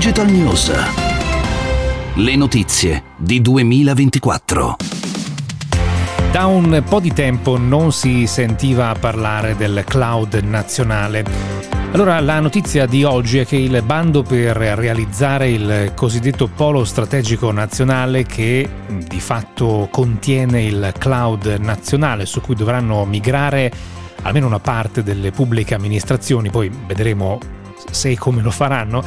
Digital News. Le notizie di 2024. Da un po' di tempo non si sentiva parlare del cloud nazionale. Allora la notizia di oggi è che il bando per realizzare il cosiddetto polo strategico nazionale che di fatto contiene il cloud nazionale su cui dovranno migrare almeno una parte delle pubbliche amministrazioni, poi vedremo se e come lo faranno,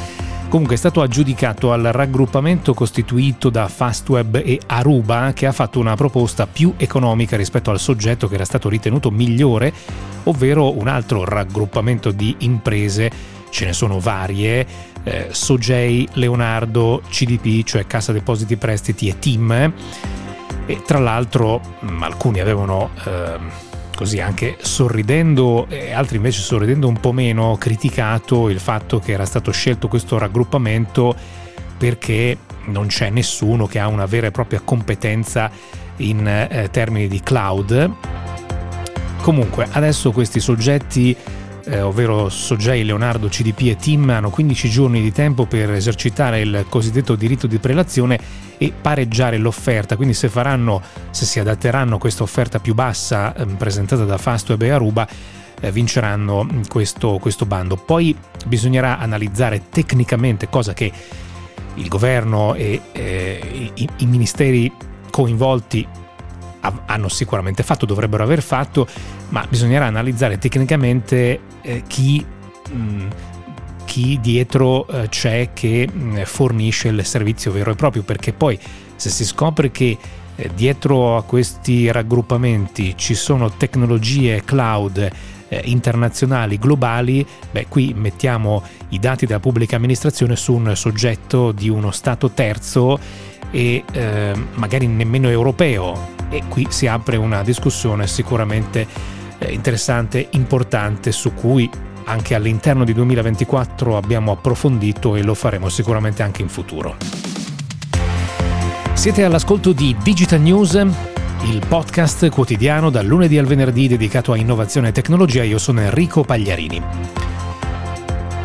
comunque è stato aggiudicato al raggruppamento costituito da Fastweb e Aruba che ha fatto una proposta più economica rispetto al soggetto che era stato ritenuto migliore, ovvero un altro raggruppamento di imprese, ce ne sono varie, eh, Sogei, Leonardo, CDP, cioè Cassa Depositi Prestiti e Team. E tra l'altro mh, alcuni avevano... Eh, così anche sorridendo e altri invece sorridendo un po' meno, criticato il fatto che era stato scelto questo raggruppamento perché non c'è nessuno che ha una vera e propria competenza in eh, termini di cloud. Comunque, adesso questi soggetti eh, ovvero Soggei, Leonardo, CDP e Team, hanno 15 giorni di tempo per esercitare il cosiddetto diritto di prelazione e pareggiare l'offerta. Quindi se faranno, se si adatteranno a questa offerta più bassa eh, presentata da Fastweb e Aruba, eh, vinceranno questo, questo bando. Poi bisognerà analizzare tecnicamente, cosa che il governo e eh, i, i ministeri coinvolti hanno sicuramente fatto, dovrebbero aver fatto, ma bisognerà analizzare tecnicamente eh, chi, mh, mm, chi, dietro eh, c'è che mh, mm, fornisce il servizio vero e proprio, perché poi se si scopre che eh, dietro a questi raggruppamenti ci sono tecnologie cloud eh, internazionali, globali, beh, qui mettiamo i dati della pubblica amministrazione su un soggetto di uno Stato terzo e eh, magari nemmeno europeo e qui si apre una discussione sicuramente eh, interessante, importante su cui anche all'interno di 2024 abbiamo approfondito e lo faremo sicuramente anche in futuro. Siete all'ascolto di Digital News, il podcast quotidiano dal lunedì al venerdì dedicato a innovazione e tecnologia. Io sono Enrico Pagliarini.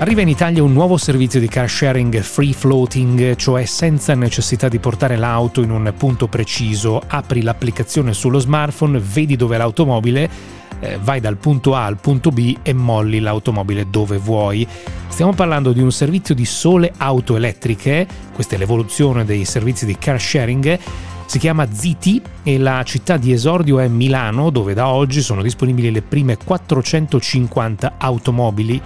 Arriva in Italia un nuovo servizio di car sharing free floating, cioè senza necessità di portare l'auto in un punto preciso. Apri l'applicazione sullo smartphone, vedi dove è l'automobile, eh, vai dal punto A al punto B e molli l'automobile dove vuoi. Stiamo parlando di un servizio di sole auto elettriche, questa è l'evoluzione dei servizi di car sharing. Si chiama ZT e la città di esordio è Milano, dove da oggi sono disponibili le prime 450 automobili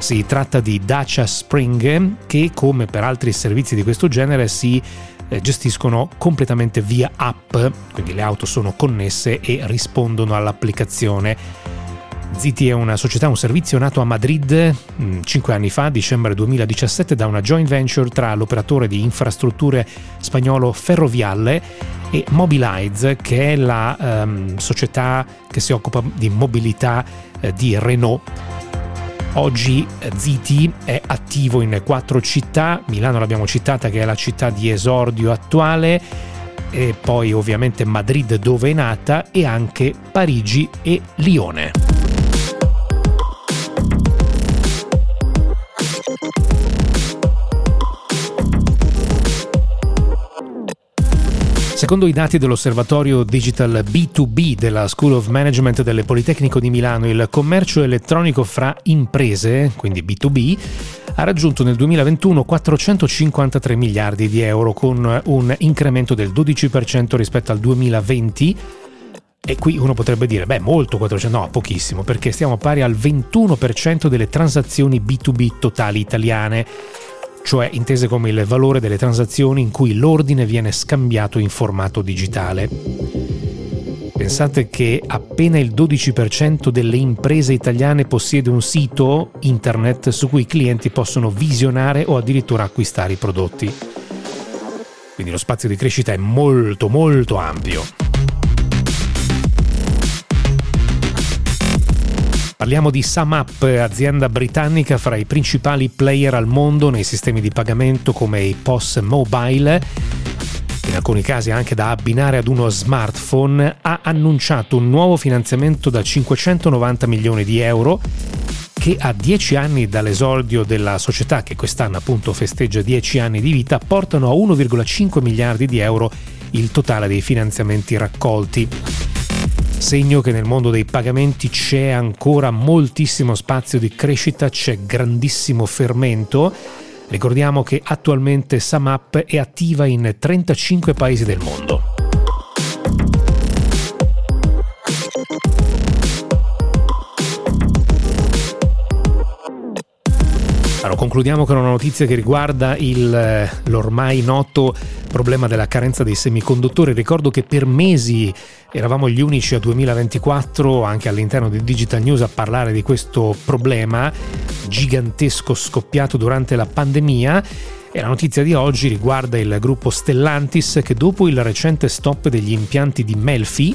si tratta di Dacia Spring che, come per altri servizi di questo genere, si eh, gestiscono completamente via app, quindi le auto sono connesse e rispondono all'applicazione. Ziti è una società, un servizio nato a Madrid 5 mm, anni fa, dicembre 2017, da una joint venture tra l'operatore di infrastrutture spagnolo Ferroviale e Mobilize, che è la um, società che si occupa di mobilità eh, di Renault. Oggi eh, Ziti è attivo in quattro città, Milano l'abbiamo citata che è la città di esordio attuale, e poi ovviamente Madrid dove è nata e anche Parigi e Lione. Secondo i dati dell'osservatorio Digital B2B della School of Management del Politecnico di Milano, il commercio elettronico fra imprese, quindi B2B, ha raggiunto nel 2021 453 miliardi di euro con un incremento del 12% rispetto al 2020 e qui uno potrebbe dire, beh, molto 400, no, pochissimo, perché stiamo pari al 21% delle transazioni B2B totali italiane cioè intese come il valore delle transazioni in cui l'ordine viene scambiato in formato digitale. Pensate che appena il 12% delle imprese italiane possiede un sito internet su cui i clienti possono visionare o addirittura acquistare i prodotti. Quindi lo spazio di crescita è molto molto ampio. Parliamo di SumUp, azienda britannica fra i principali player al mondo nei sistemi di pagamento come i POS Mobile in alcuni casi anche da abbinare ad uno smartphone, ha annunciato un nuovo finanziamento da 590 milioni di euro che a dieci anni dall'esordio della società, che quest'anno appunto festeggia dieci anni di vita, portano a 1,5 miliardi di euro il totale dei finanziamenti raccolti. Segno che nel mondo dei pagamenti c'è ancora moltissimo spazio di crescita, c'è grandissimo fermento. Ricordiamo che attualmente SAMAP è attiva in 35 paesi del mondo. Concludiamo con una notizia che riguarda il, eh, l'ormai noto problema della carenza dei semiconduttori. Ricordo che per mesi eravamo gli unici a 2024, anche all'interno di Digital News, a parlare di questo problema gigantesco scoppiato durante la pandemia. E la notizia di oggi riguarda il gruppo Stellantis che dopo il recente stop degli impianti di Melfi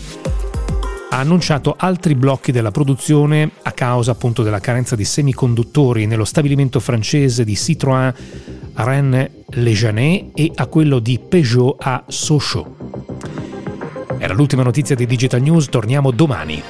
ha annunciato altri blocchi della produzione a causa appunto della carenza di semiconduttori nello stabilimento francese di Citroën a Rennes-le-Janet e a quello di Peugeot a Sochaux. Era l'ultima notizia di Digital News, torniamo domani.